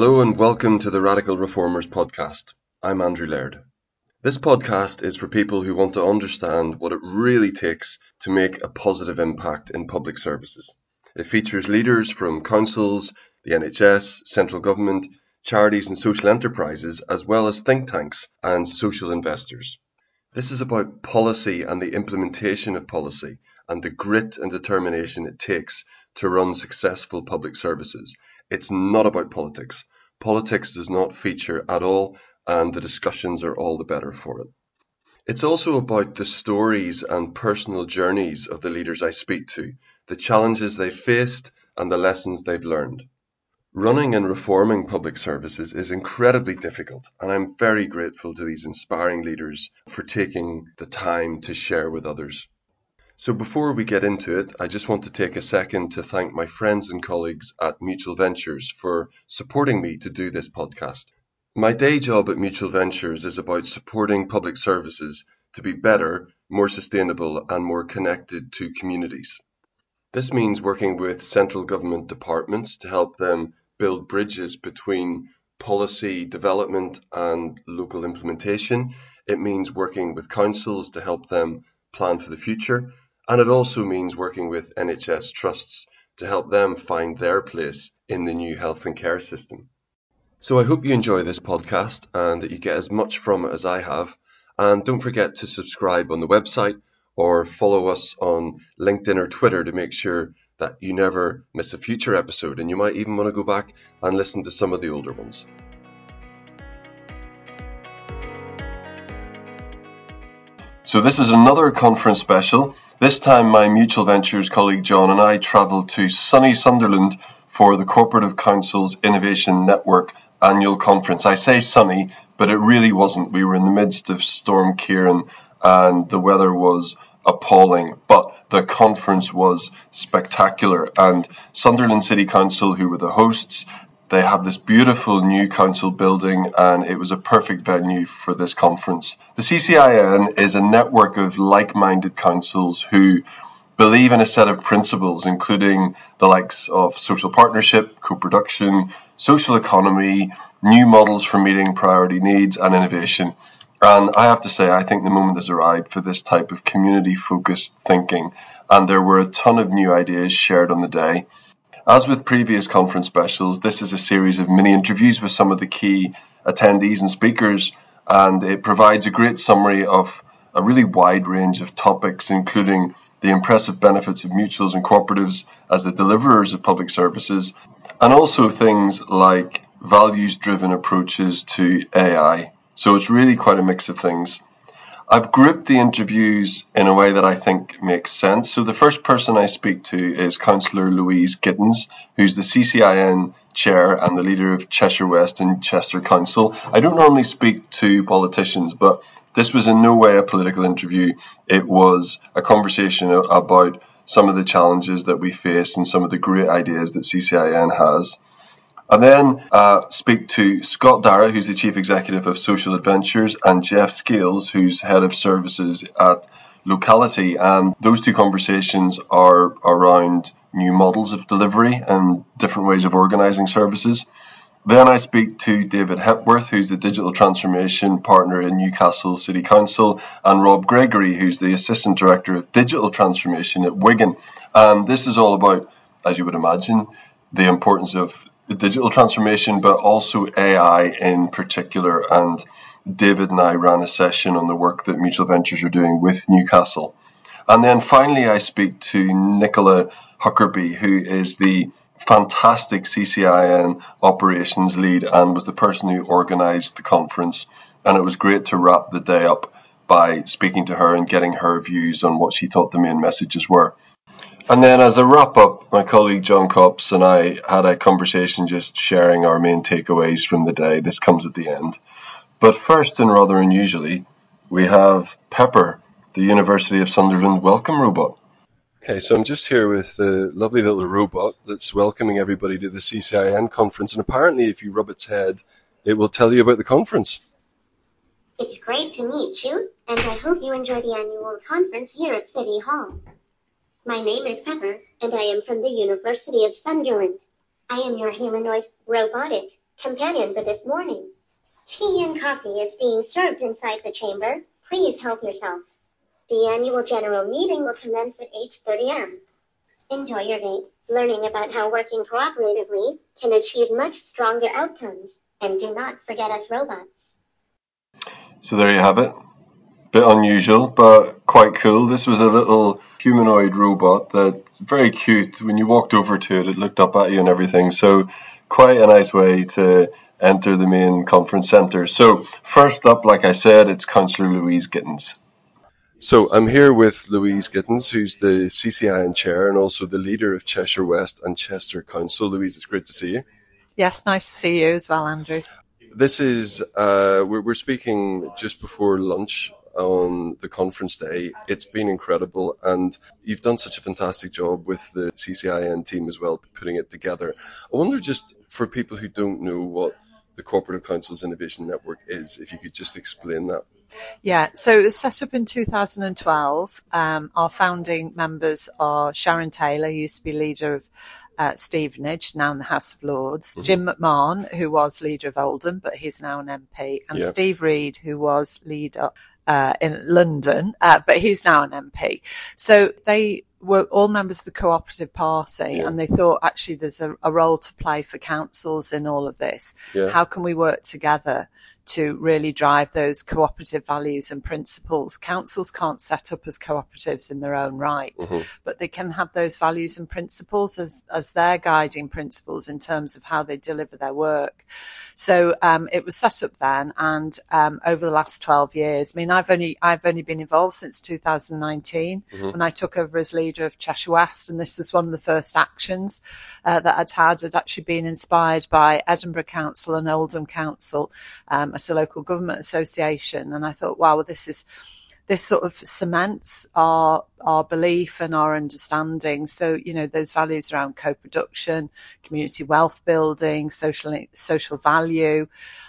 Hello and welcome to the Radical Reformers podcast. I'm Andrew Laird. This podcast is for people who want to understand what it really takes to make a positive impact in public services. It features leaders from councils, the NHS, central government, charities and social enterprises, as well as think tanks and social investors. This is about policy and the implementation of policy and the grit and determination it takes to run successful public services. It's not about politics. Politics does not feature at all, and the discussions are all the better for it. It's also about the stories and personal journeys of the leaders I speak to, the challenges they've faced, and the lessons they've learned. Running and reforming public services is incredibly difficult, and I'm very grateful to these inspiring leaders for taking the time to share with others. So before we get into it, I just want to take a second to thank my friends and colleagues at Mutual Ventures for supporting me to do this podcast. My day job at Mutual Ventures is about supporting public services to be better, more sustainable, and more connected to communities. This means working with central government departments to help them build bridges between policy development and local implementation. It means working with councils to help them plan for the future and it also means working with NHS trusts to help them find their place in the new health and care system. So I hope you enjoy this podcast and that you get as much from it as I have. And don't forget to subscribe on the website or follow us on LinkedIn or Twitter to make sure that you never miss a future episode. And you might even want to go back and listen to some of the older ones. So this is another conference special. This time my Mutual Ventures colleague John and I travelled to sunny Sunderland for the Cooperative Council's Innovation Network annual conference. I say sunny, but it really wasn't. We were in the midst of Storm Ciarán and the weather was appalling, but the conference was spectacular. And Sunderland City Council, who were the hosts, they have this beautiful new council building, and it was a perfect venue for this conference. The CCIN is a network of like minded councils who believe in a set of principles, including the likes of social partnership, co production, social economy, new models for meeting priority needs, and innovation. And I have to say, I think the moment has arrived for this type of community focused thinking, and there were a ton of new ideas shared on the day. As with previous conference specials, this is a series of mini interviews with some of the key attendees and speakers, and it provides a great summary of a really wide range of topics, including the impressive benefits of mutuals and cooperatives as the deliverers of public services, and also things like values driven approaches to AI. So it's really quite a mix of things. I've grouped the interviews in a way that I think makes sense. So the first person I speak to is Councillor Louise Gittins, who's the CCIN chair and the leader of Cheshire West and Chester Council. I don't normally speak to politicians, but this was in no way a political interview. It was a conversation about some of the challenges that we face and some of the great ideas that CCIN has. And then uh, speak to Scott Darraugh, who's the Chief Executive of Social Adventures, and Jeff Scales, who's Head of Services at Locality. And those two conversations are around new models of delivery and different ways of organising services. Then I speak to David Hepworth, who's the Digital Transformation Partner in Newcastle City Council, and Rob Gregory, who's the Assistant Director of Digital Transformation at Wigan. And this is all about, as you would imagine, the importance of the digital transformation, but also AI in particular. And David and I ran a session on the work that Mutual Ventures are doing with Newcastle. And then finally, I speak to Nicola Huckerby, who is the fantastic CCIN operations lead and was the person who organised the conference. And it was great to wrap the day up by speaking to her and getting her views on what she thought the main messages were. And then as a wrap up, my colleague John Copps and I had a conversation just sharing our main takeaways from the day. This comes at the end. But first, and rather unusually, we have Pepper, the University of Sunderland welcome robot. Okay, so I'm just here with the lovely little robot that's welcoming everybody to the CCIN conference. And apparently, if you rub its head, it will tell you about the conference. It's great to meet you, and I hope you enjoy the annual conference here at City Hall. My name is Pepper, and I am from the University of Sunderland. I am your humanoid robotic companion for this morning. Tea and coffee is being served inside the chamber. Please help yourself. The annual general meeting will commence at 8.30 am. Enjoy your day, learning about how working cooperatively can achieve much stronger outcomes. And do not forget us robots. So there you have it. Bit unusual, but quite cool. This was a little humanoid robot that's very cute. When you walked over to it, it looked up at you and everything. So quite a nice way to enter the main conference centre. So first up, like I said, it's Councillor Louise Gittins. So I'm here with Louise Gittins, who's the CCIN chair and also the leader of Cheshire West and Chester Council. Louise, it's great to see you. Yes, nice to see you as well, Andrew. This is uh, we're, we're speaking just before lunch on the conference day. It's been incredible, and you've done such a fantastic job with the CCIN team as well, putting it together. I wonder, just for people who don't know what the Cooperative Councils Innovation Network is, if you could just explain that. Yeah, so it was set up in 2012. Um, our founding members are Sharon Taylor, who used to be leader of Stevenage, now in the House of Lords, mm-hmm. Jim McMahon, who was leader of Oldham, but he's now an MP, and yep. Steve Reed, who was leader uh, in London, uh, but he's now an MP. So they were all members of the Cooperative Party, yeah. and they thought actually there's a, a, role to play for councils in all of this. Yeah. How can we work together to really drive those cooperative values and principles. Councils can't set up as cooperatives in their own right, mm-hmm. but they can have those values and principles as, as their guiding principles in terms of how they deliver their work. So um, it was set up then, and um, over the last 12 years, I mean, I've only I've only been involved since 2019 mm-hmm. when I took over as leader of Cheshire West, and this was one of the first actions uh, that I'd had. Had actually been inspired by Edinburgh Council and Oldham Council, um, as a local government association, and I thought, wow, well, this is this sort of cements our our belief and our understanding. So you know those values around co-production, community wealth building, social social value.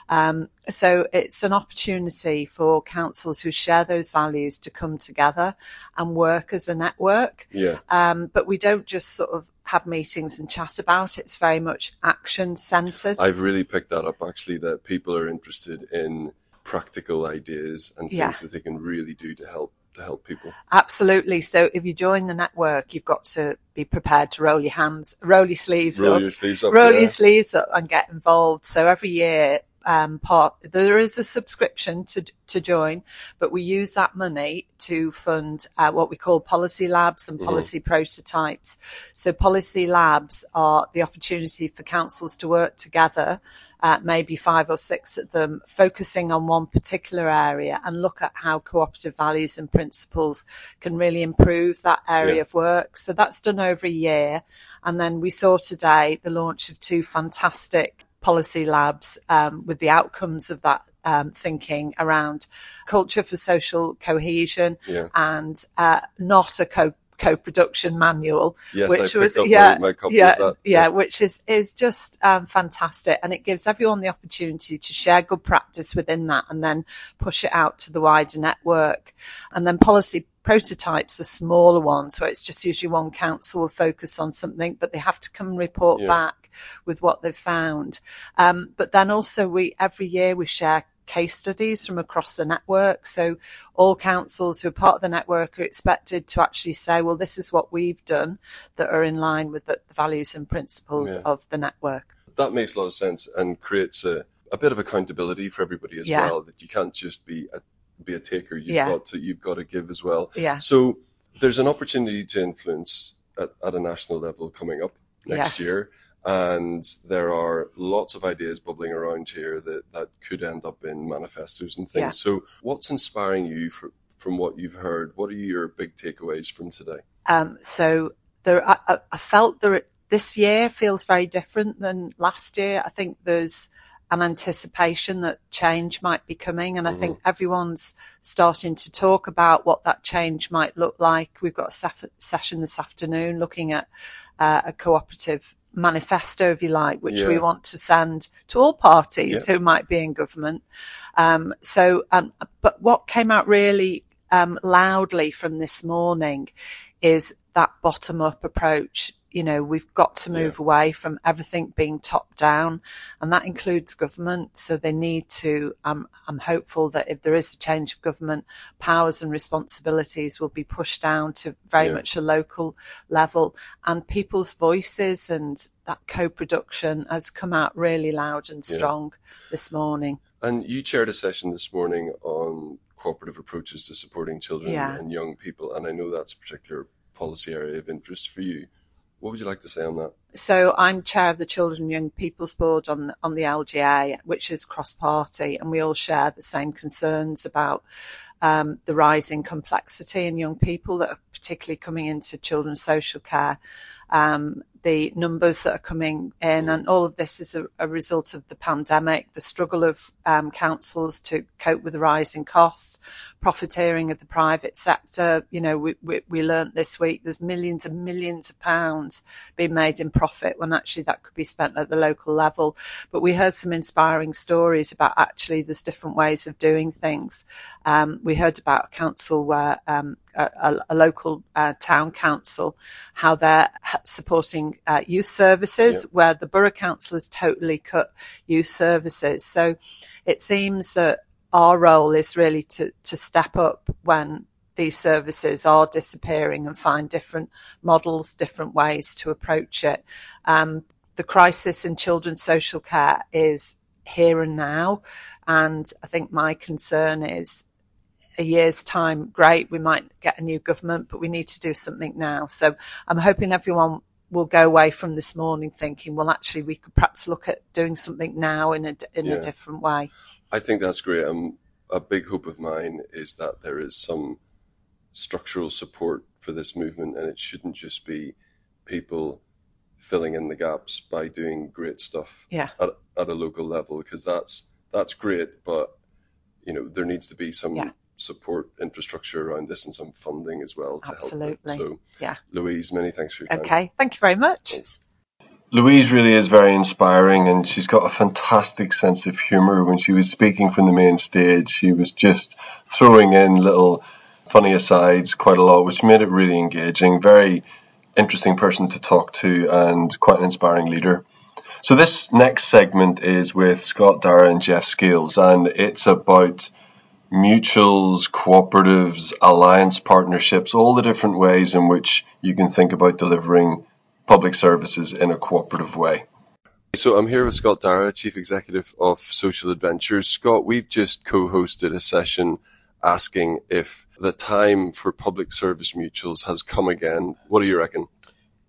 Um, so it's an opportunity for councils who share those values to come together and work as a network. Yeah. Um, but we don't just sort of have meetings and chat about it. It's very much action centered. I've really picked that up actually that people are interested in practical ideas and things yeah. that they can really do to help to help people. Absolutely. So if you join the network, you've got to be prepared to roll your hands, roll your sleeves roll up, your sleeves up, roll yeah. your sleeves up, and get involved. So every year um, part. There is a subscription to to join, but we use that money to fund uh, what we call policy labs and mm-hmm. policy mm-hmm. prototypes. So policy labs are the opportunity for councils to work together, uh, maybe five or six of them, focusing on one particular area and look at how cooperative values and principles can really improve that area yeah. of work. So that's done over a year, and then we saw today the launch of two fantastic policy labs um, with the outcomes of that um, thinking around culture for social cohesion yeah. and uh, not a co co-production manual, yes, which was yeah, my, my yeah, yeah, yeah, which is is just um, fantastic, and it gives everyone the opportunity to share good practice within that, and then push it out to the wider network, and then policy prototypes are smaller ones where it's just usually one council will focus on something, but they have to come and report yeah. back with what they've found. Um, but then also we every year we share case studies from across the network. So all councils who are part of the network are expected to actually say, well, this is what we've done that are in line with the, the values and principles yeah. of the network. That makes a lot of sense and creates a, a bit of accountability for everybody as yeah. well, that you can't just be a, be a taker. You've yeah. got to, you've got to give as well. Yeah. So there's an opportunity to influence at, at a national level coming up next yes. year and there are lots of ideas bubbling around here that, that could end up in manifestos and things. Yeah. So, what's inspiring you for, from what you've heard? What are your big takeaways from today? Um, so, there, I, I felt that this year feels very different than last year. I think there's an anticipation that change might be coming, and I mm-hmm. think everyone's starting to talk about what that change might look like. We've got a session this afternoon looking at uh, a cooperative manifesto, if you like, which yeah. we want to send to all parties yeah. who might be in government. Um, so, um, but what came out really um, loudly from this morning is that bottom up approach you know, we've got to move Yeah. away from everything being top down, and that includes government. So they need to. Um, I'm hopeful that if there is a change of government, powers and responsibilities will be pushed down to very Yeah. much a local level, and people's voices and that co-production has come out really loud and Yeah. strong this morning. And you chaired a session this morning on cooperative approaches to supporting children Yeah. and young people, and I know that's a particular policy area of interest for you. What would you like to say on that? So I'm chair of the Children and Young People's Board on on the LGA, which is cross-party, and we all share the same concerns about um, the rising complexity in young people that are particularly coming into children's social care, um, the numbers that are coming in, and all of this is a, a result of the pandemic, the struggle of um, councils to cope with the rising costs, profiteering of the private sector. You know, we, we, we learnt this week there's millions and millions of pounds being made in profit when actually that could be spent at the local level. But we heard some inspiring stories about actually there's different ways of doing things. Um, we heard about a council where um, a, a, local uh, town council, how they're supporting uh, youth services, where the borough council has totally cut youth services. So it seems that our role is really to, to step up when these services are disappearing and find different models, different ways to approach it. Um, the crisis in children's social care is here and now. And I think my concern is a year's time, great, we might get a new government, but we need to do something now. So I'm hoping everyone will go away from this morning thinking, well, actually, we could perhaps look at doing something now in a, in Yeah. a different way. I think that's great. Um, a big hope of mine is that there is some structural support for this movement, and it shouldn't just be people filling in the gaps by doing great stuff Yeah. at, at a local level, because that's that's great, but you know there needs to be some Yeah. Support infrastructure around this and some funding as well to Absolutely. help it. So, Yeah. Louise, many thanks for your time. Okay. Thank you very much. Thanks. Louise really is very inspiring and she's got a fantastic sense of humour. When she was speaking from the main stage, she was just throwing in little funny asides quite a lot, which made it really engaging. Very interesting person to talk to and quite an inspiring leader. So this next segment is with Scott Darraugh and Jeff Scales and it's about mutuals, cooperatives, alliance partnerships, all the different ways in which you can think about delivering public services in a cooperative way. So I'm here with Scott Darraugh, Chief Executive of Social Adventures. Scott, we've just co-hosted a session asking if the time for public service mutuals has come again. What do you reckon?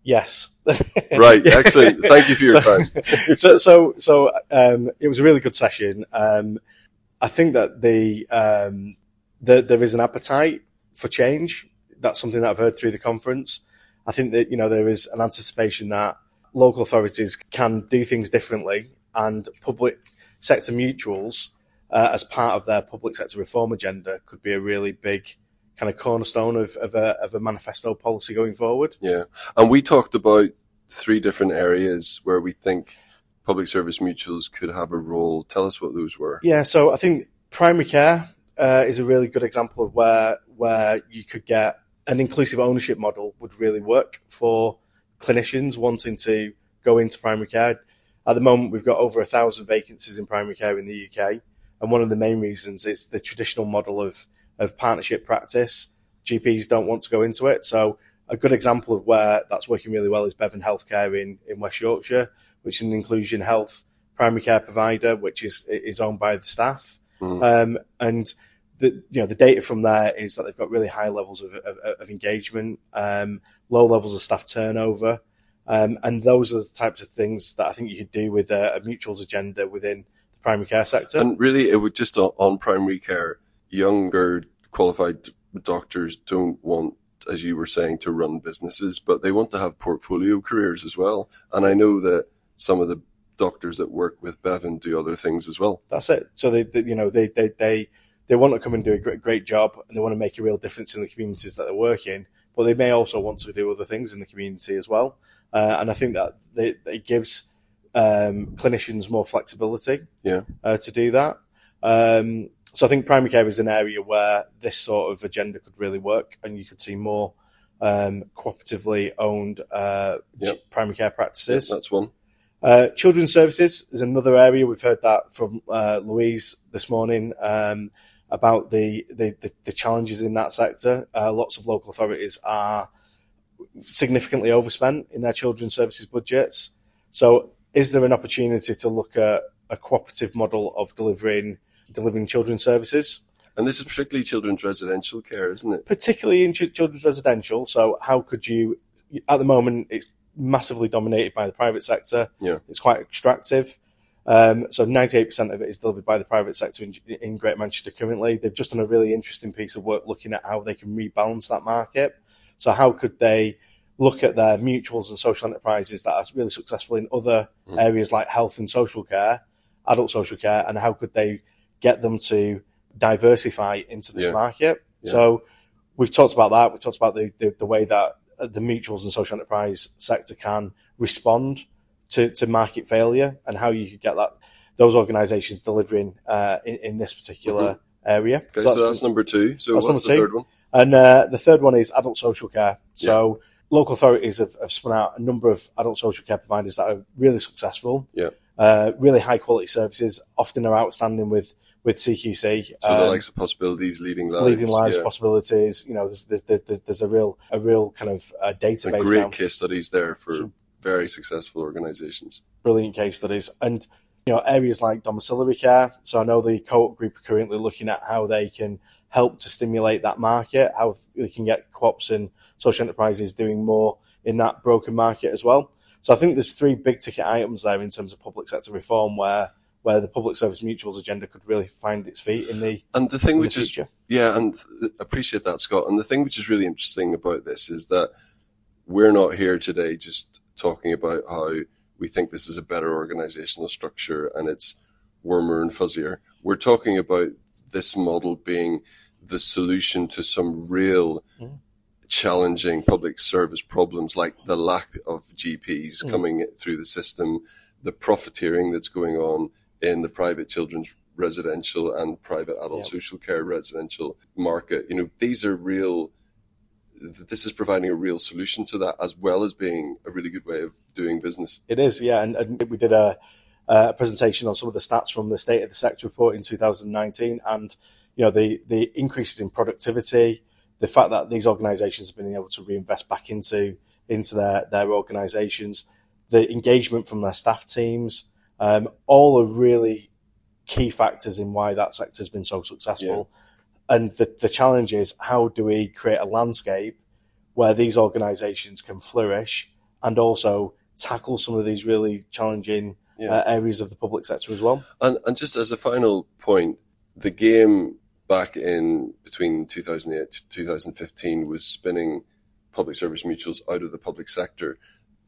Yes. Right, excellent. Thank you for your so, time. so, so, so um, it was a really good session. Um, I think that the, um, the there is an appetite for change. That's something that I've heard through the conference. I think that you know there is an anticipation that local authorities can do things differently, and public sector mutuals, uh, as part of their public sector reform agenda, could be a really big kind of cornerstone of, of, a, of a manifesto policy going forward. Yeah. And we talked about three different areas where we think public service mutuals could have a role. Tell us what those were. Yeah, so I think primary care uh, is a really good example of where where you could get an inclusive ownership model would really work for clinicians wanting to go into primary care. At the moment, we've got over a thousand vacancies in primary care in the UK, and one of the main reasons is the traditional model of of partnership practice. GPs don't want to go into it, so a good example of where that's working really well is Bevan Healthcare in, in West Yorkshire, which is an inclusion health primary care provider, which is is owned by the staff. Mm. Um, and the you know the data from there is that they've got really high levels of, of, of engagement, um, low levels of staff turnover, um, and those are the types of things that I think you could do with a, a mutuals agenda within the primary care sector. And really, it would just on, on primary care, younger qualified doctors don't want, as you were saying, to run businesses, but they want to have portfolio careers as well. And I know that some of the doctors that work with Bevan do other things as well. That's it. So they, they you know, they, they, they, they want to come and do a great, great job and they want to make a real difference in the communities that they work in, but they may also want to do other things in the community as well. Uh, and I think that they, it gives um, clinicians more flexibility Yeah. uh, to do that. Um, so I think primary care is an area where this sort of agenda could really work, and you could see more um, cooperatively owned uh, Yep. primary care practices. That's one. Uh, children's services is another area. We've heard that from uh, Louise this morning um, about the, the, the, challenges in that sector. Uh, lots of local authorities are significantly overspent in their children's services budgets. So, is there an opportunity to look at a cooperative model of delivering delivering children's services? And this is particularly children's residential care, isn't it? particularly in ch- children's residential. So how could you, at the moment, it's massively dominated by the private sector. Yeah. It's quite extractive. Um, so 98% of it is delivered by the private sector in, in Greater Manchester currently. They've just done a really interesting piece of work looking at how they can rebalance that market. So how could they look at their mutuals and social enterprises that are really successful in other Mm. areas like health and social care, adult social care, and how could they get them to diversify into this Yeah. market? Yeah. So we've talked about that. We've talked about the, the, the way that the mutuals and social enterprise sector can respond to, to market failure and how you could get that those organisations delivering uh, in, in this particular area. Mm-hmm. Okay, So so that's- that's number two. So That's what's the two. third one? and uh, the third one is adult social care. So local authorities have, have spun out a number of adult social care providers that are really successful. Yeah. Uh, really high quality services. Often are outstanding with with CQC. So the um, likes of possibilities, leading lives. leading lives, yeah. possibilities. You know, there's, there's, there's, there's a real a real kind of uh, database great now. case studies there for very successful organisations. brilliant case studies. And, you know, areas like domiciliary care. So I know the co-op group are currently looking at how they can help to stimulate that market, how they can get co-ops and social enterprises doing more in that broken market as well. So I think there's three big ticket items there in terms of public sector reform where where the public service mutuals agenda could really find its feet in the, And the thing in the which is. Yeah, and th- appreciate that, Scott. And the thing which is really interesting about this is that we're not here today just talking about how we think this is a better organizational structure and it's warmer and fuzzier. We're talking about this model being the solution to some real Mhm. challenging public service problems like the lack of GPs Mm. coming through the system, the profiteering that's going on in the private children's residential and private adult Yep. social care residential market. You know, these are real. This is providing a real solution to that, as well as being a really good way of doing business. It is, yeah. And, and we did a, a presentation on some of the stats from the State of the Sector report in 2019, and you know the the increases in productivity, the fact that these organisations have been able to reinvest back into into their their organisations, the engagement from their staff teams, um, all are really key factors in why that sector has been so successful. And the the challenge is how do we create a landscape where these organisations can flourish and also tackle some of these really challenging Yeah. uh, areas of the public sector as well. And, and just as a final point, the game back in between 2008 to 2015 was spinning public service mutuals out of the public sector.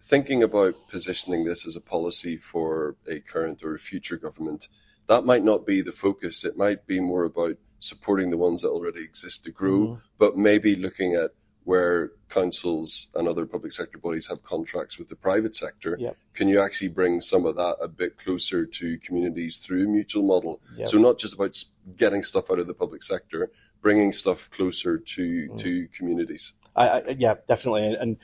Thinking about positioning this as a policy for a current or a future government, that might not be the focus. It might be more about supporting the ones that already exist to grow, Mhm. but maybe looking at where councils and other public sector bodies have contracts with the private sector. Yep. Can you actually bring some of that a bit closer to communities through a mutual model? Yep. So not just about getting stuff out of the public sector, bringing stuff closer to Mm. to communities. I, I, yeah, definitely. And, and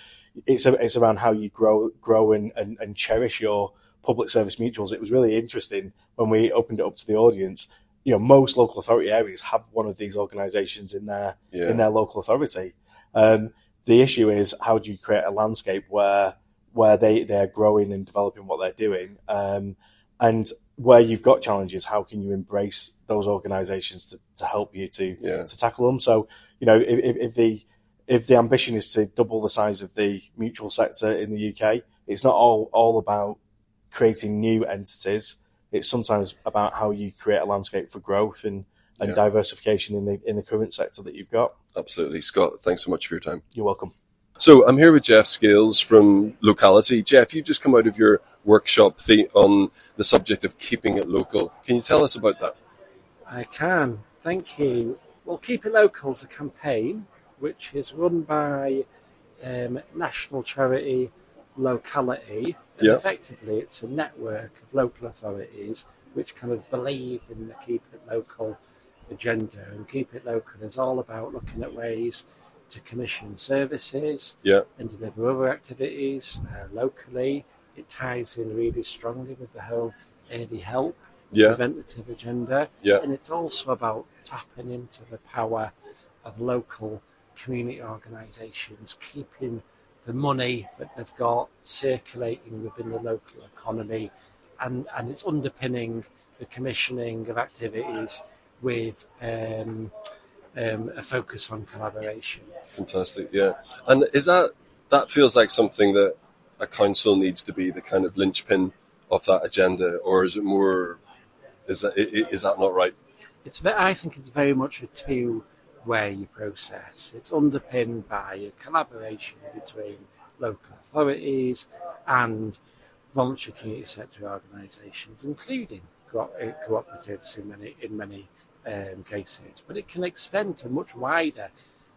it's a, it's around how you grow grow and, and, and cherish your public service mutuals. It was really interesting when we opened it up to the audience. You know, most local authority areas have one of these organisations in their Yeah. in their local authority. Um, the issue is how do you create a landscape where where they they're growing and developing what they're doing, um, and where you've got challenges, how can you embrace those organisations to, to help you to Yeah. to tackle them? So you know, if, if, if the if the ambition is to double the size of the mutual sector in the UK, it's not all all about creating new entities. It's sometimes about how you create a landscape for growth and, and Yeah. diversification in the in the current sector that you've got. Absolutely. Scott, thanks so much for your time. You're welcome. So I'm here with Jeff Scales from Locality. Jeff, you've just come out of your workshop the- on the subject of keeping it local. Can you tell us about that? I can. Thank you. Well, Keep It Local is a campaign which is run by um, national charity Locality. And Yeah. Effectively, it's a network of local authorities which kind of believe in the Keep It Local agenda. And Keep It Local is all about looking at ways to commission services Yeah. and deliver other activities uh, locally. It ties in really strongly with the whole early help Yeah. preventative agenda. Yeah. And it's also about tapping into the power of local community organisations, keeping the money that they've got circulating within the local economy, and, and it's underpinning the commissioning of activities with um, um, a focus on collaboration. Fantastic, yeah. And is that that feels like something that a council needs to be the kind of linchpin of that agenda, or is it more? Is that is that not right? It's I think it's very much a two-way process. It's underpinned by a collaboration between local authorities and voluntary community sector organisations, including co- cooperatives in many in many um, cases. But it can extend to much wider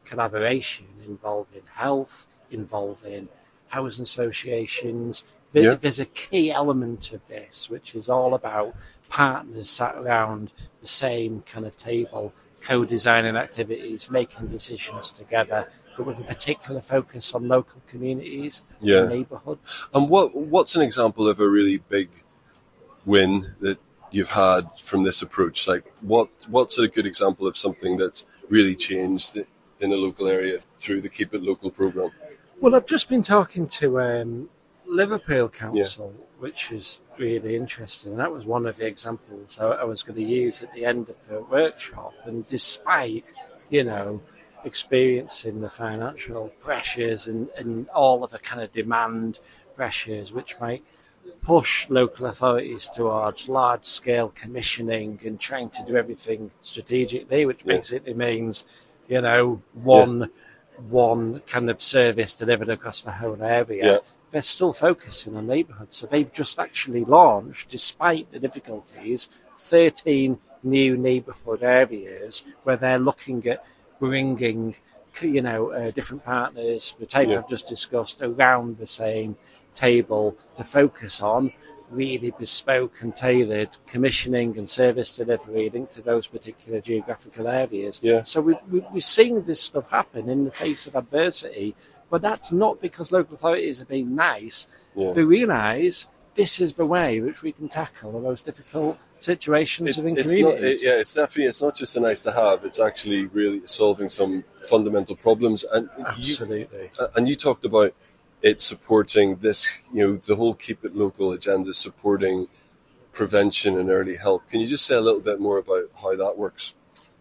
collaboration involving health, involving housing associations. There- Yeah. There's a key element of this, which is all about partners sat around the same kind of table, co-designing activities, making decisions together, but with a particular focus on local communities Yeah. and neighbourhoods. And what what's an example of a really big win that you've had from this approach? Like what what's a good example of something that's really changed in a local area through the Keep It Local program? Well, I've just been talking to um, Liverpool Council, which is really interesting. And that was one of the examples I, I was going to use at the end of the workshop. And despite, you know, experiencing the financial pressures and, and all of the kind of demand pressures, which might push local authorities towards large scale commissioning and trying to do everything strategically, which Yeah. basically means, you know, one one kind of service delivered across the whole area. Yeah. They're still focusing on neighbourhoods, so they've just actually launched, despite the difficulties, 13 new neighbourhood areas where they're looking at bringing, you know, uh, different partners, the table Yeah. I've just discussed, around the same table to focus on really bespoke and tailored commissioning and service delivery linked to those particular geographical areas. Yeah. So we've, we've we've seen this stuff happen in the face of adversity, but that's not because local authorities are being nice. Yeah. They realise this is the way which we can tackle the most difficult situations It- within it's not, it, yeah, it's definitely it's not just a nice to have. It's actually really solving some fundamental problems. And you, Absolutely. Uh, and you talked about it supporting this, you know, the whole keep it local agenda supporting prevention and early help. Can you just say a little bit more about how that works?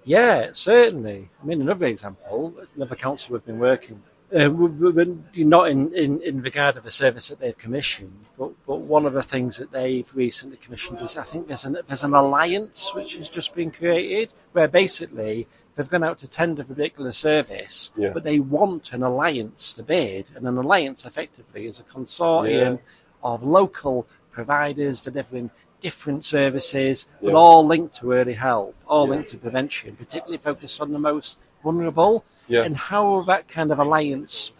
Yeah, certainly. I mean, another example, another council we've been working with, uh, not in, in, in regard of a service that they've commissioned, but, but one of the things that they've recently commissioned is I think there's an, there's an alliance which has just been created where basically they've gone out to tender for a particular service, Yeah. but they want an alliance to bid, and an alliance effectively is a consortium of local providers delivering different services, but Yeah. all linked to early help, all Yeah. linked to prevention, particularly focused on the most vulnerable. Yeah. And how that kind of alliance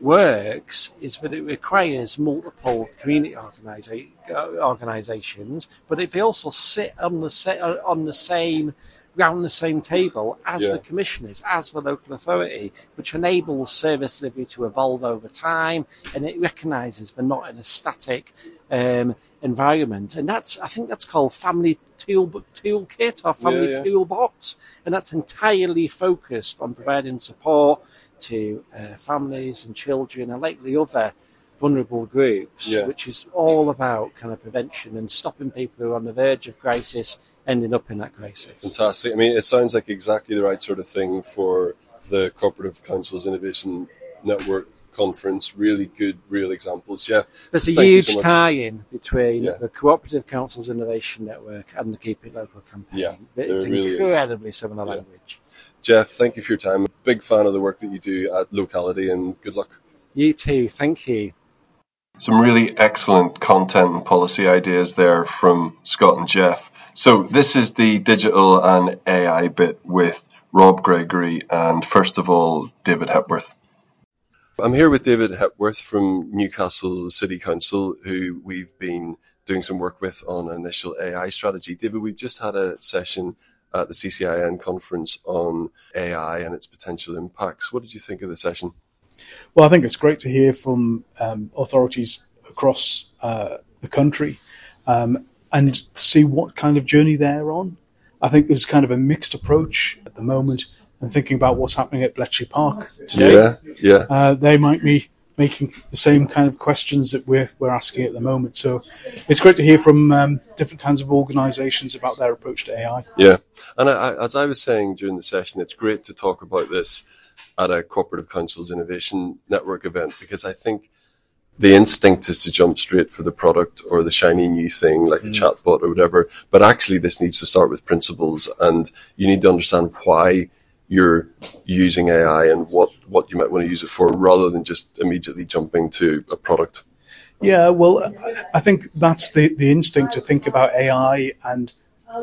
works is that it requires multiple community organisa- uh, organisations, but if they also sit on the sa- uh, on the same round the same table as Yeah. the commissioners, as the local authority, which enables service delivery to evolve over time, and it recognises they're not in a static um, environment, and that's I think that's called family tool toolkit or family Yeah, yeah. toolbox, and that's entirely focused on providing support to uh, families and children and likely other vulnerable groups, Yeah. which is all about kind of prevention and stopping people who are on the verge of crisis ending up in that crisis. Fantastic. I mean, it sounds like exactly the right sort of thing for the Cooperative Councils Innovation Network conference. Really good, real examples. Yeah. There's a huge so tie-in between Yeah. the Cooperative Councils Innovation Network and the Keep It Local campaign. Yeah, it's really is. incredibly similar Yeah. language. Jeff, thank you for your time. Big fan of the work that you do at Locality and good luck. You too. Thank you. Some really excellent content and policy ideas there from Scott and Jeff. So this is the digital and AI bit with Rob Gregory and first of all, David Hepworth. I'm here with David Hepworth from Newcastle City Council, who we've been doing some work with on initial AI strategy. David, we've just had a session at the CCIN conference on AI and its potential impacts. What did you think of the session? Well, I think it's great to hear from um, authorities across uh, the country um, and see what kind of journey they're on. I think there's kind of a mixed approach at the moment and thinking about what's happening at Bletchley Park today. Yeah, yeah. Uh, they might be making the same kind of questions that we're, we're asking at the moment. So it's great to hear from um, different kinds of organisations about their approach to AI. Yeah, and I, I, as I was saying during the session, it's great to talk about this at a Cooperative Councils Innovation Network event because I think the instinct is to jump straight for the product or the shiny new thing like a mm. chatbot or whatever. But actually, this needs to start with principles, and you need to understand why you're using AI and what, what you might want to use it for rather than just immediately jumping to a product. Yeah, well, I- I think that's the, the instinct to think about AI and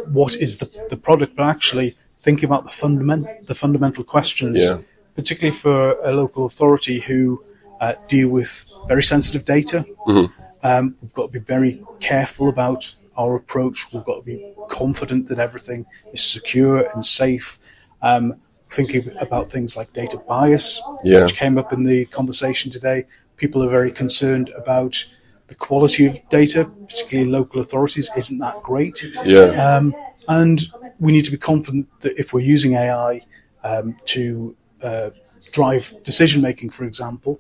what is the, the product, but actually thinking about the fundament, the fundamental questions, Yeah. Particularly for a local authority who uh, deal with very sensitive data. Um, we've got to be very careful about our approach. We've got to be confident that everything is secure and safe. Um, thinking about things like data bias, Yeah. which came up in the conversation today. People are very concerned about the quality of data, particularly local authorities, isn't that great. Yeah. Um, and we need to be confident that if we're using AI um, to uh, drive decision making, for example,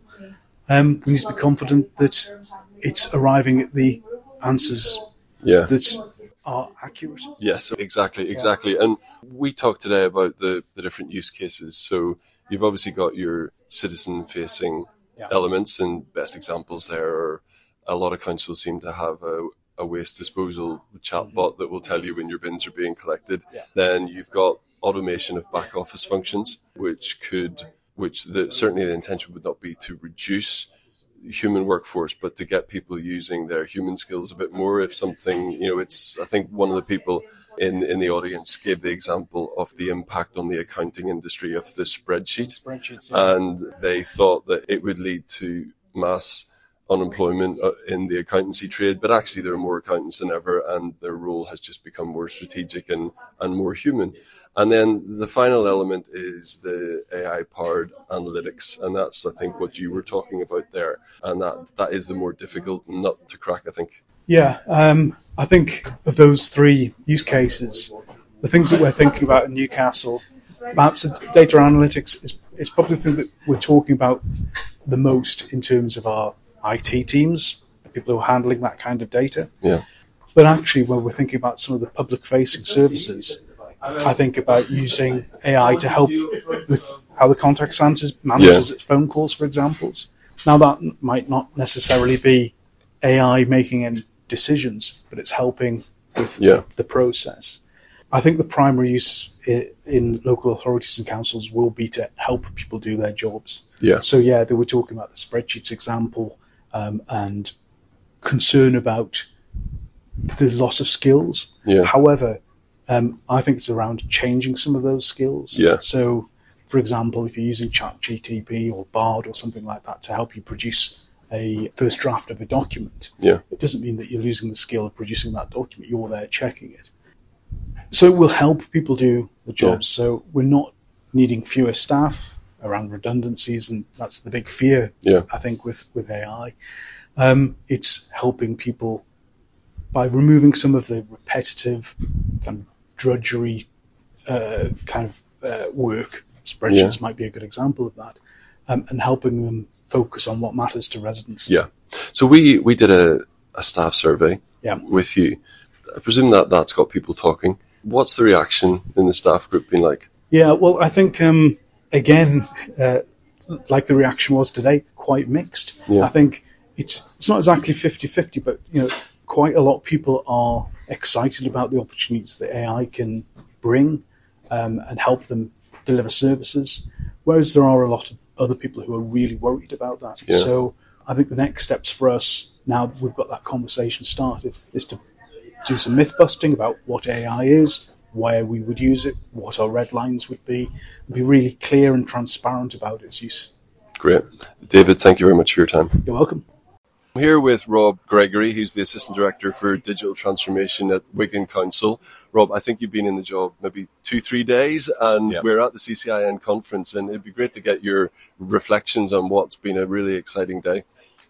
um, we need to be confident that it's arriving at the answers Yeah. that are accurate. Yes, exactly, exactly. And we talked today about the, the different use cases. So you've obviously got your citizen facing Yeah. elements and best examples there are a lot of councils seem to have a, a waste disposal chatbot that will tell you when your bins are being collected. Mm-hmm. Yeah. Then you've got automation of back office functions, which could, which the, certainly the intention would not be to reduce human workforce, but to get people using their human skills a bit more. If something, you know, it's, I think one of the people in, in the audience gave the example of the impact on the accounting industry of the spreadsheet. And they thought that it would lead to mass unemployment uh, in the accountancy trade, but actually there are more accountants than ever and their role has just become more strategic and, and more human. And then the final element is the AI powered analytics. And that's, I think, what you were talking about there. And that, that is the more difficult nut to crack, I think. Yeah, um, I think of those three use cases, the things that we're thinking about in Newcastle, perhaps data analytics is, is probably the thing that we're talking about the most in terms of our IT teams, the people who are handling that kind of data. Yeah. But actually, when we're thinking about some of the public facing services, I think about using AI to help with how the contact centre manages its phone calls, for example. Now, that might not necessarily be AI making any decisions, but it's helping with Yeah. the process. I think the primary use in local authorities and councils will be to help people do their jobs. Yeah. So yeah, they were talking about the spreadsheets example um, and concern about the loss of skills. Yeah. However, um, I think it's around changing some of those skills. Yeah. So, for example, if you're using ChatGTP or Bard or something like that to help you produce a first draft of a document, Yeah. it doesn't mean that you're losing the skill of producing that document. You're there checking it. So it will help people do the jobs. So we're not needing fewer staff around redundancies, and that's the big fear Yeah. I think with with AI. Um, it's helping people by removing some of the repetitive kind of drudgery uh, kind of uh, work. Spreadsheets might be a good example of that, um, and helping them focus on what matters to residents. Yeah. So we, we did a, a staff survey Yeah. with you. I presume that that's got people talking. What's the reaction in the staff group been like? Yeah, well, I think um, again, uh, like the reaction was today, quite mixed. Yeah. I think it's it's not exactly 50-50, but you know, quite a lot of people are excited about the opportunities that AI can bring um, and help them deliver services, whereas there are a lot of other people who are really worried about that. Yeah. So I think the next steps for us now that we've got that conversation started is to do some myth busting about what AI is, where we would use it, what our red lines would be, and be really clear and transparent about its use. Great. David, thank you very much for your time. You're welcome. I'm here with Rob Gregory, who's the Assistant Director for Digital Transformation at Wigan Council. Rob, I think you've been in the job maybe two, three days, and yep. we're at the CCIN conference, and it'd be great to get your reflections on what's been a really exciting day.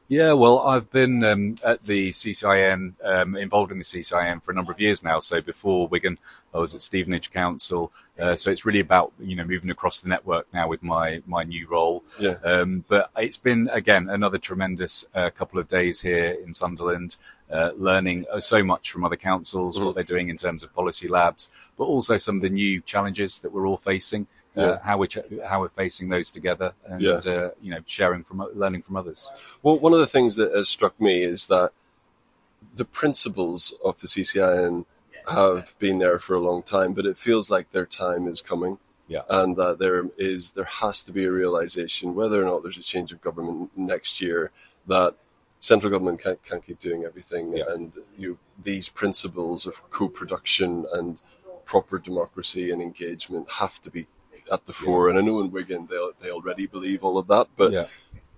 Yeah, well, I've been um, at the CCIN, um, involved in the CCIN for a number of years now. So before Wigan, I was at Stevenage Council. Uh, so it's really about you know moving across the network now with my my new role. Yeah. Um, but it's been again another tremendous uh, couple of days here in Sunderland. Uh, learning uh, so much from other councils, mm-hmm. what they're doing in terms of policy labs, but also some of the new challenges that we're all facing yeah. how we're how we're facing those together, and yeah. uh, you know, sharing from learning from others. Well, one of the things that has struck me is that the principles of the CCIN have been there for a long time, but it feels like their time is coming. Yeah. And that there is there has to be a realization, whether or not there's a change of government next year, that central government can't, can't keep doing everything, yeah. and you these principles of co-production and proper democracy and engagement have to be at the fore. And I know in Wigan they they already believe all of that, but yeah.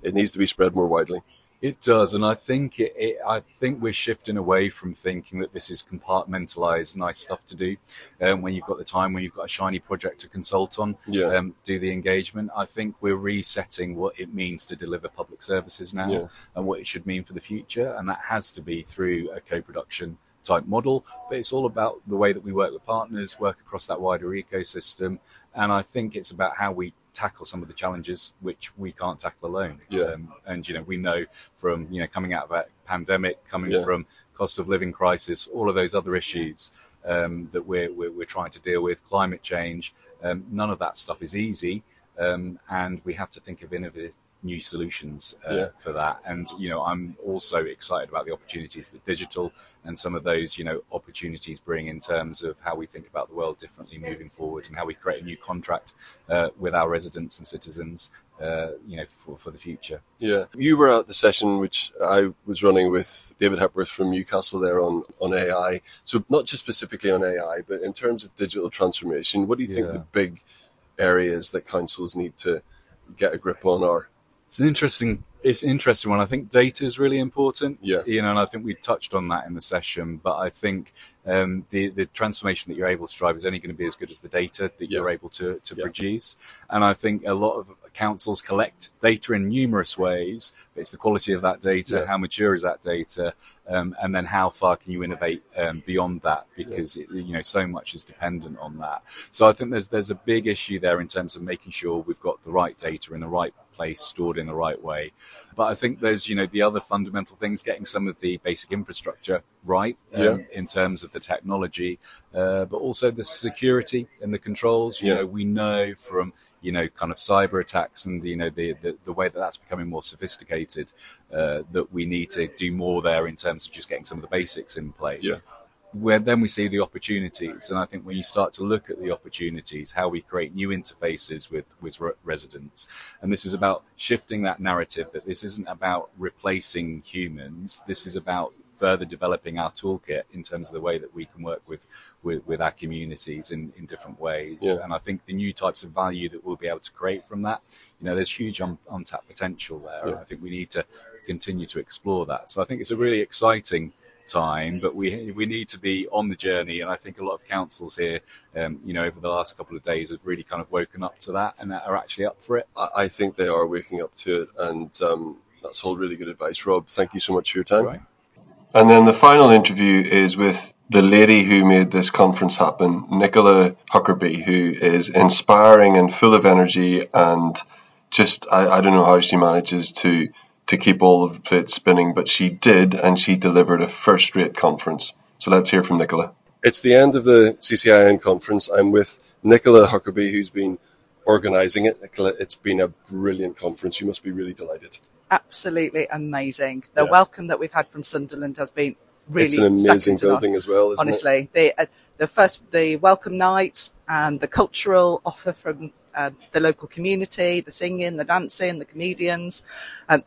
it needs to be spread more widely. It does, and I think it, it, I think we're shifting away from thinking that this is compartmentalized, nice stuff to do. Um, when you've got the time, when you've got a shiny project to consult on, yeah. um, do the engagement. I think we're resetting what it means to deliver public services now, yeah. and what it should mean for the future, and that has to be through a co-production type model, but it's all about the way that we work with partners, work across that wider ecosystem, and I think it's about how we tackle some of the challenges which we can't tackle alone. Yeah. Um, and you know, we know from you know coming out of a pandemic, coming yeah. from cost of living crisis, all of those other issues um, that we're, we're, we're trying to deal with, climate change. Um, none of that stuff is easy, um, and we have to think of innovative new solutions uh, yeah. for that. And you know, I'm also excited about the opportunities that digital and some of those you know opportunities bring in terms of how we think about the world differently moving forward and how we create a new contract uh, with our residents and citizens. Uh, you know, for, for the future. Yeah, you were at the session which I was running with David Hepworth from Newcastle there on on AI. So not just specifically on AI, but in terms of digital transformation, what do you think the big areas that councils need to get a grip on are? It's an interesting, it's an interesting one. I think data is really important. Yeah. You know, and I think we touched on that in the session. But I think um, the the transformation that you're able to drive is only going to be as good as the data that Yeah. you're able to to Yeah. produce. And I think a lot of councils collect data in numerous ways. But it's the quality of that data, Yeah. how mature is that data, um, and then how far can you innovate um, beyond that? Because it, you know so much is dependent on that. So I think there's there's a big issue there in terms of making sure we've got the right data in the right place, stored in the right way. But I think there's you know the other fundamental things, getting some of the basic infrastructure right um, Yeah. in terms of the technology, uh, but also the security and the controls. You Yeah. know, we know from you know kind of cyber attacks and you know the the, the way that that's becoming more sophisticated uh, that we need to do more there in terms of just getting some of the basics in place Yeah. Where then we see the opportunities. And I think when you start to look at the opportunities, how we create new interfaces with, with re- residents, and this is about shifting that narrative that this isn't about replacing humans. This is about further developing our toolkit in terms of the way that we can work with, with, with our communities in, in different ways. Yeah. And I think the new types of value that we'll be able to create from that, you know, there's huge un- untapped potential there. Yeah. I think we need to continue to explore that. So I think it's a really exciting time, but we we need to be on the journey. And I think a lot of councils here, um, you know, over the last couple of days have really kind of woken up to that and are actually up for it. I, I think they are waking up to it, and um, that's all really good advice, Rob. Thank you so much for your time. Right. And then the final interview is with the lady who made this conference happen, Nicola Huckerby, who is inspiring and full of energy and just I, I don't know how she manages to to keep all of the plates spinning, but she did and she delivered a first rate conference. So let's hear from Nicola. It's the end of the CCIN conference. I'm with Nicola Huckerby, who's been organising it. Nicola, it's been a brilliant conference. You must be really delighted. absolutely amazing. The Yeah. welcome that we've had from Sunderland has been really it's an amazing second to building as well, isn't it? Honestly, the uh, the first the welcome night and the cultural offer from uh, the local community, the singing, the dancing, the comedians. Um,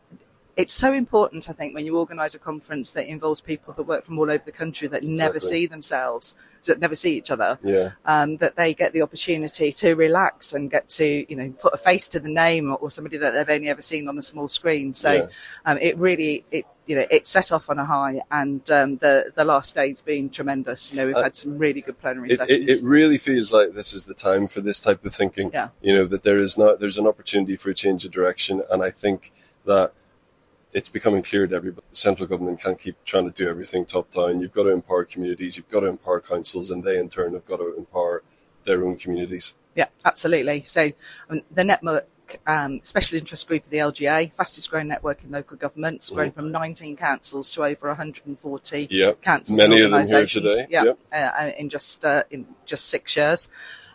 it's so important, I think, when you organise a conference that involves people that work from all over the country that never see themselves, that never see each other, Yeah. um, that they get the opportunity to relax and get to, you know, put a face to the name or, or somebody that they've only ever seen on a small screen. So Yeah. um, it really, it you know, it set off on a high, and um, the the last day's been tremendous. You know, we've Uh, had some really good plenary It, sessions. it, it really feels like this is the time for this type of thinking. Yeah. You know that there is not there's an opportunity for a change of direction, and I think that it's becoming clear to everybody. Central government can't keep trying to do everything top down. You've got to empower communities. You've got to empower councils, and they in turn have got to empower their own communities. Yeah, absolutely. So um, the network um, special interest group of the LGA, fastest growing network in local governments, grown from 19 councils to over 140 Yeah. councils Many and of them here today. Yeah, Yep. uh, in just uh, in just six years.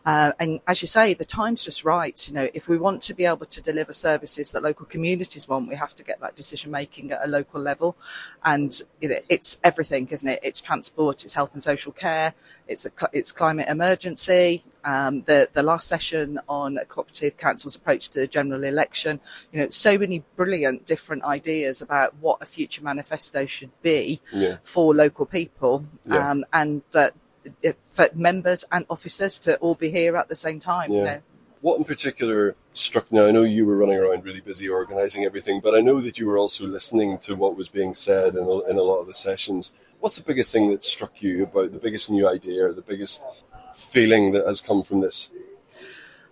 Uh, and as you say, the time's just right. You know, if we want to be able to deliver services that local communities want, we have to get that decision making at a local level. And you know, it's everything, isn't it? It's transport, it's health and social care, it's the, it's climate emergency. Um, the the last session on cooperative council's approach to the general election. You know, so many brilliant different ideas about what a future manifesto should be Yeah. for local people. Yeah. Um, and uh, for members and officers to all be here at the same time. you Yeah. know. What in particular struck me? I know you were running around really busy organising everything, but I know that you were also listening to what was being said in a, in a lot of the sessions. What's the biggest thing that struck you about the biggest new idea or the biggest feeling that has come from this?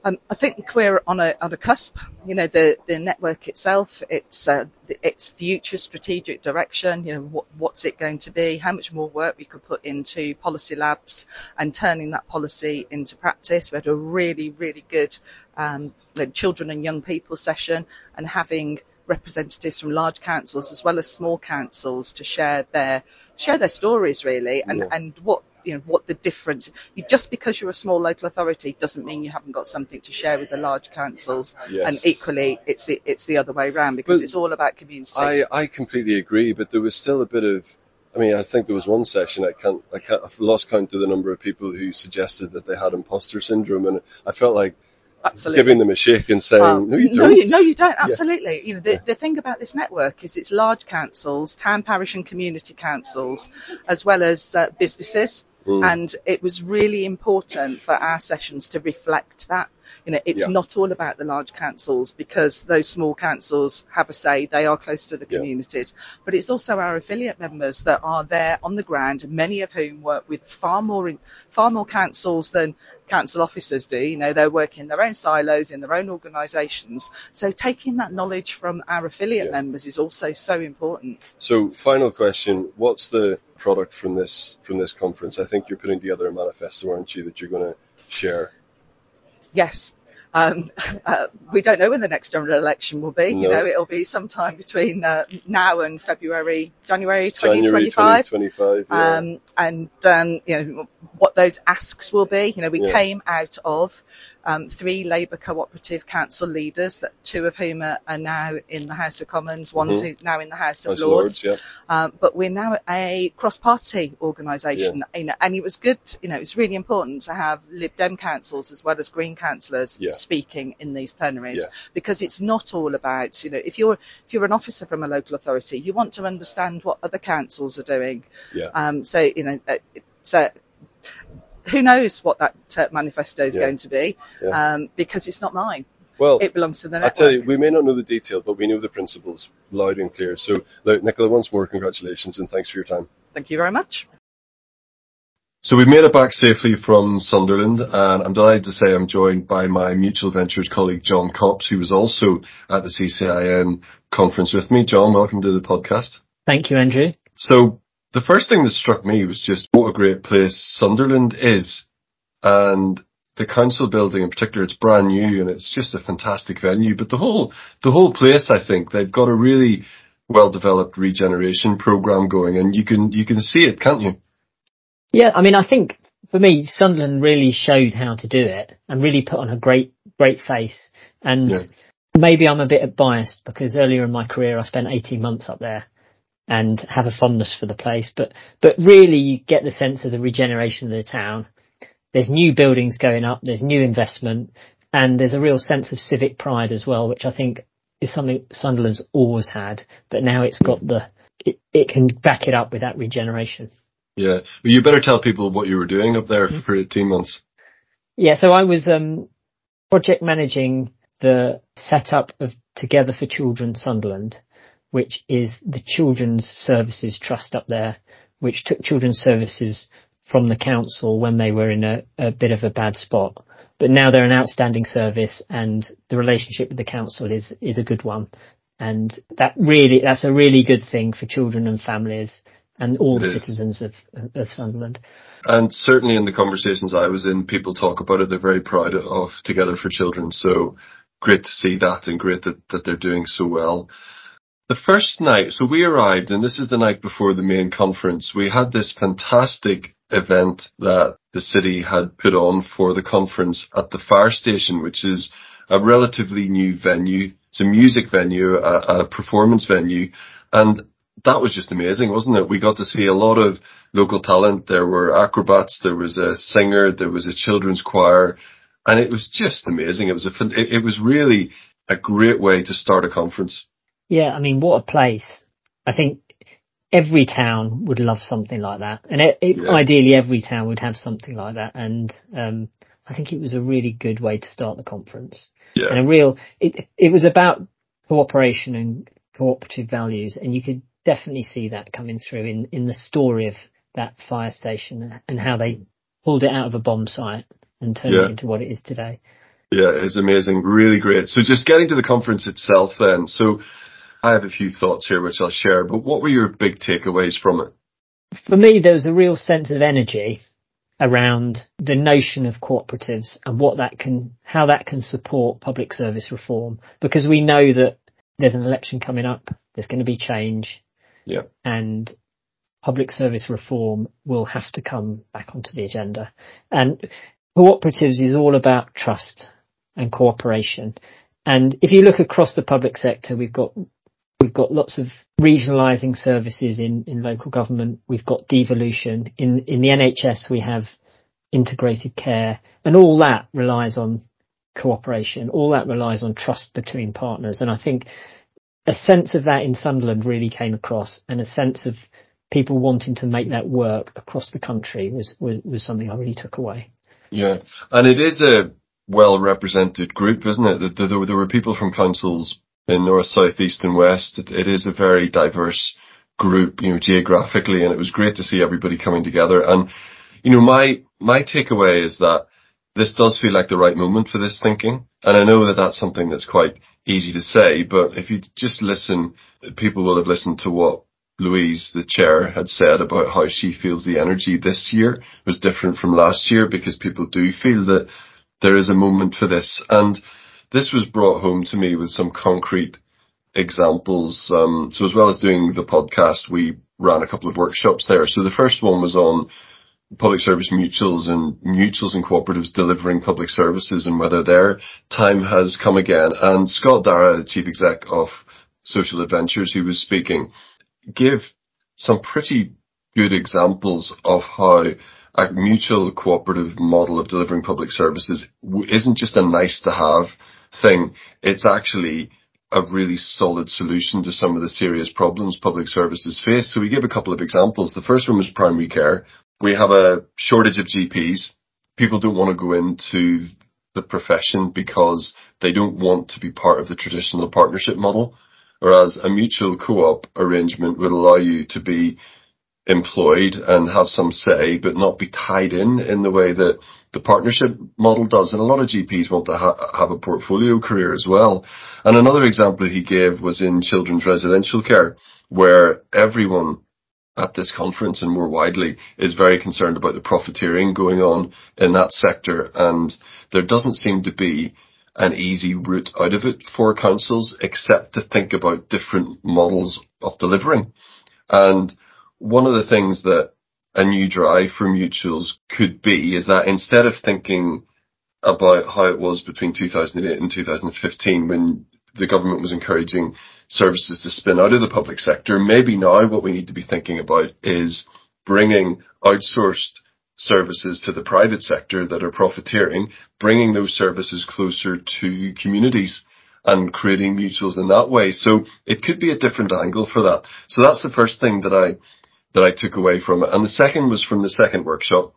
Um, I think we're on a on a cusp. You know, the the network itself, its uh, its future strategic direction. You know, what what's it going to be? How much more work we could put into policy labs and turning that policy into practice. We had a really really good um, children and young people session, and having representatives from large councils as well as small councils to share their share their stories really and Yeah. and what you know what the difference you, just because you're a small local authority doesn't mean you haven't got something to share with the large councils Yes. and equally it's the, it's the other way around because But it's all about community I, I completely agree, but there was still a bit of. I mean, I think there was one session I can't, I can't, I've lost count to the number of people who suggested that they had imposter syndrome, and I felt like absolutely giving them a shake and saying, Well, "No, you don't." No, you, no, you don't. Yeah. Absolutely. You know, the, the thing about this network is it's large councils, town, parish, and community councils, as well as uh, businesses. Mm. And it was really important for our sessions to reflect that. You know, it's Yeah. not all about the large councils because those small councils have a say. They are close to the Yeah. communities, but it's also our affiliate members that are there on the ground, many of whom work with far more in, far more councils than council officers do. You know, they're working in their own silos in their own organisations. So taking that knowledge from our affiliate Yeah. members is also so important. So, final question: What's the product from this from this conference? I think you're putting together a manifesto, aren't you, that you're going to share? Yes. Um, uh, we don't know when the next general election will be. No. You know, it'll be sometime between uh, now and February, January January 2025. 2025. Yeah. Um, and um, you know what those asks will be. You know, we Yeah. came out of um, three Labour cooperative council leaders, that two of whom are, are now in the House of Commons, one's Mhm. who's now in the House of House Lords. yeah. Um, but we're now a cross-party organisation, you know, and it was good. You know, it's really important to have Lib Dem councils as well as Green councillors Yeah. speaking in these plenaries Yeah. because it's not all about, you know, if you're if you're an officer from a local authority, you want to understand what other councils are doing. Yeah. Um, so you know, uh, uh, who knows what that uh, manifesto is Yeah. going to be Yeah. um, because it's not mine. Well, It belongs to the I tell you, we may not know the detail, but we know the principles loud and clear. So, look, Nicola, once more, congratulations and thanks for your time. Thank you very much. So we've made it back safely from Sunderland, and I'm delighted to say I'm joined by my Mutual Ventures colleague John Copps, who was also at the CCIN conference with me. John, welcome to the podcast. Thank you, Andrew. So the first thing that struck me was just what a great place Sunderland is, and the council building in particular. It's brand new and it's just a fantastic venue. But the whole the whole place, I think, they've got a really well developed regeneration program going, and you can you can see it, can't you? Yeah, I mean, I think for me, Sunderland really showed how to do it and really put on a great, great face. And Yeah. maybe I'm a bit biased because earlier in my career, I spent 18 months up there and have a fondness for the place. But, but really you get the sense of the regeneration of the town. There's new buildings going up. There's new investment and there's a real sense of civic pride as well, which I think is something Sunderland's always had, but now it's got the it, it can back it up with that regeneration. Yeah, well, you better tell people what you were doing up there for 18 months. Yeah, so I was um, project managing the setup of Together for Children Sunderland, which is the Children's Services Trust up there, which took children's services from the council when they were in a, a bit of a bad spot. But now they're an outstanding service and the relationship with the council is, is a good one. And that really, that's a really good thing for children and families and all the citizens of, of Sunderland. And certainly in the conversations I was in, people talk about it. They're very proud of Together for Children. So great to see that and great that, that they're doing so well. The first night, so we arrived and this is the night before the main conference. We had this fantastic event that the city had put on for the conference at the fire station, which is a relatively new venue. It's a music venue, a, a performance venue, and that was just amazing, wasn't it? We got to see a lot of local talent. There were acrobats, there was a singer, there was a children's choir, and it was just amazing. It was a, it, it was really a great way to start a conference. Yeah, I mean, what a place. I think every town would love something like that. And it, it, yeah. ideally every town would have something like that. And, um, I think it was a really good way to start the conference. Yeah. And a real, it, it was about cooperation and cooperative values. And you could definitely see that coming through in, in the story of that fire station and how they pulled it out of a bomb site and turned yeah. it into what it is today. Yeah, it's amazing. Really great. So just getting to the conference itself then. So I have a few thoughts here which I'll share, but what were your big takeaways from it? For me, there was a real sense of energy around the notion of cooperatives and what that can, how that can support public service reform because we know that there's an election coming up, there's going to be change. Yeah. And public service reform will have to come back onto the agenda. And cooperatives is all about trust and cooperation. And if you look across the public sector, we've got We've got lots of regionalising services in, in local government. We've got devolution. In, in the NHS, we have integrated care and all that relies on cooperation. All that relies on trust between partners. And I think a sense of that in Sunderland really came across and a sense of people wanting to make that work across the country was, was, was something I really took away. Yeah. And it is a well represented group, isn't it? There, there, there were people from councils in north, south, east and west. It, it is a very diverse group, you know, geographically, and it was great to see everybody coming together. And, you know, my, my takeaway is that this does feel like the right moment for this thinking. And I know that that's something that's quite easy to say, but if you just listen, people will have listened to what Louise, the chair, had said about how she feels the energy this year was different from last year because people do feel that there is a moment for this. And this was brought home to me with some concrete examples. Um, so as well as doing the podcast, we ran a couple of workshops there. So the first one was on public service mutuals and mutuals and cooperatives delivering public services and whether their time has come again. And Scott Darraugh, the chief exec of Social adVentures, who was speaking, gave some pretty good examples of how a mutual cooperative model of delivering public services isn't just a nice to have thing. It's actually a really solid solution to some of the serious problems public services face. So we give a couple of examples. The first one was primary care. We have a shortage of GPs. People don't want to go into the profession because they don't want to be part of the traditional partnership model. Whereas a mutual co-op arrangement would allow you to be employed and have some say, but not be tied in in the way that the partnership model does. And a lot of GPs want to ha- have a portfolio career as well. And another example he gave was in children's residential care, where everyone at this conference and more widely is very concerned about the profiteering going on in that sector. And there doesn't seem to be an easy route out of it for councils except to think about different models of delivering. And one of the things that a new drive for mutuals could be is that instead of thinking about how it was between 2008 and 2015 when the government was encouraging services to spin out of the public sector, maybe now what we need to be thinking about is bringing outsourced services to the private sector that are profiteering, bringing those services closer to communities and creating mutuals in that way. So it could be a different angle for that. So that's the first thing that I that I took away from it. And the second was from the second workshop,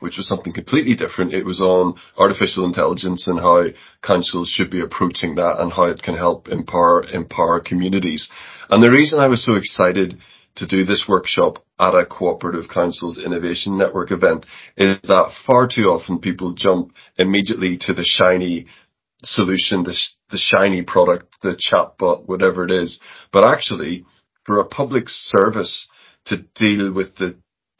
which was something completely different. It was on artificial intelligence and how councils should be approaching that and how it can help empower empower communities. And the reason I was so excited to do this workshop at a cooperative councils innovation network event is that far too often people jump immediately to the shiny solution, the, the shiny product, the chatbot, whatever it is. But actually, for a public service to deal with the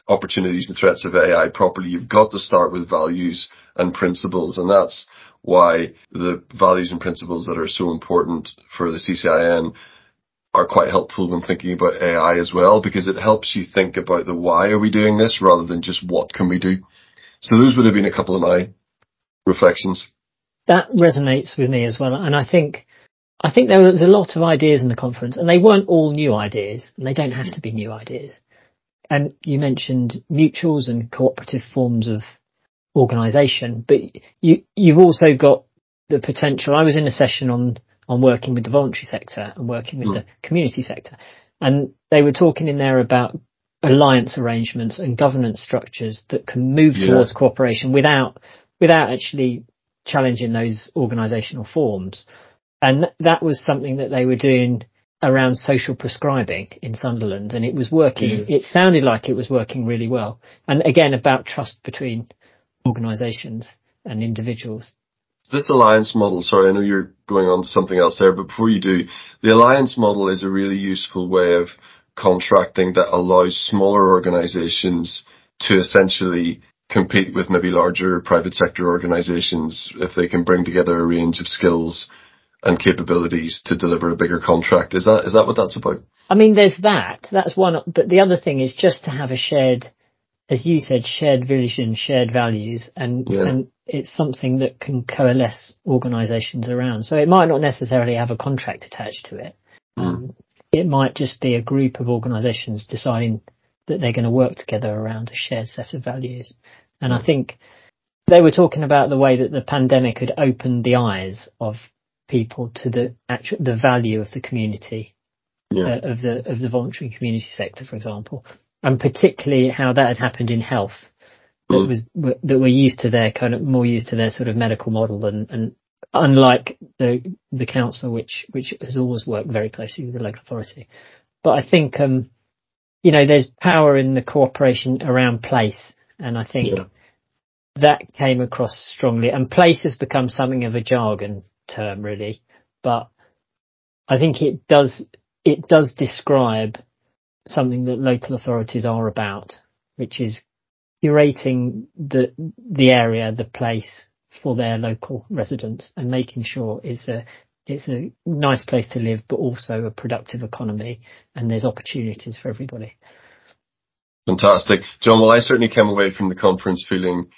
opportunities and threats of AI properly, you've got to start with values and principles. And that's why the values and principles that are so important for the CCIN are quite helpful when thinking about AI as well, because it helps you think about the why are we doing this rather than just what can we do. So those would have been a couple of my reflections. That resonates with me as well. And I think, I think there was a lot of ideas in the conference and they weren't all new ideas and they don't have to be new ideas. And you mentioned mutuals and cooperative forms of organisation, but you, you've also got the potential. I was in a session on on working with the voluntary sector and working with mm. the community sector. And they were talking in there about alliance arrangements and governance structures that can move yeah. towards cooperation without, without actually challenging those organisational forms. And that was something that they were doing around social prescribing in Sunderland and it was working, yeah. it sounded like it was working really well. And again, about trust between organisations and individuals this alliance model, sorry, I know you're going on to something else there, but before you do, the alliance model is a really useful way of contracting that allows smaller organizations to essentially compete with maybe larger private sector organizations if they can bring together a range of skills and capabilities to deliver a bigger contract. Is that, is that what that's about? I mean, there's that. That's one, but the other thing is just to have a shared as you said, shared vision, shared values, and, yeah. and it's something that can coalesce organisations around. So it might not necessarily have a contract attached to it. Mm. Um, it might just be a group of organisations deciding that they're going to work together around a shared set of values. And. I think they were talking about the way that the pandemic had opened the eyes of people to the actual the value of the community yeah. uh, of the of the voluntary community sector, for example and particularly how that had happened in health. That mm. was that we're used to their kind of more used to their sort of medical model, and, and unlike the the council, which which has always worked very closely with the local authority. But I think um, you know there's power in the cooperation around place, and I think yeah. that came across strongly. And place has become something of a jargon term, really, but I think it does it does describe something that local authorities are about, which is curating the the area, the place for their local residents, and making sure it's a it's a nice place to live, but also a productive economy, and there's opportunities for everybody. Fantastic, John. Well, I certainly came away from the conference feeling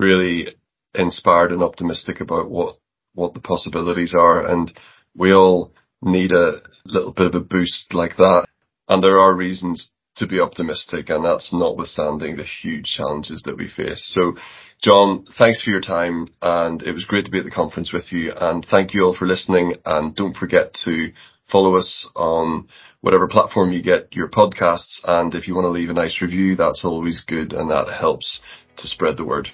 really inspired and optimistic about what what the possibilities are, and we all need a little bit of a boost like that. And there are reasons to be optimistic, and that's notwithstanding the huge challenges that we face. So, John, thanks for your time, and it was great to be at the conference with you. And thank you all for listening. And don't forget to follow us on whatever platform you get your podcasts. And if you want to leave a nice review, that's always good, and that helps to spread the word.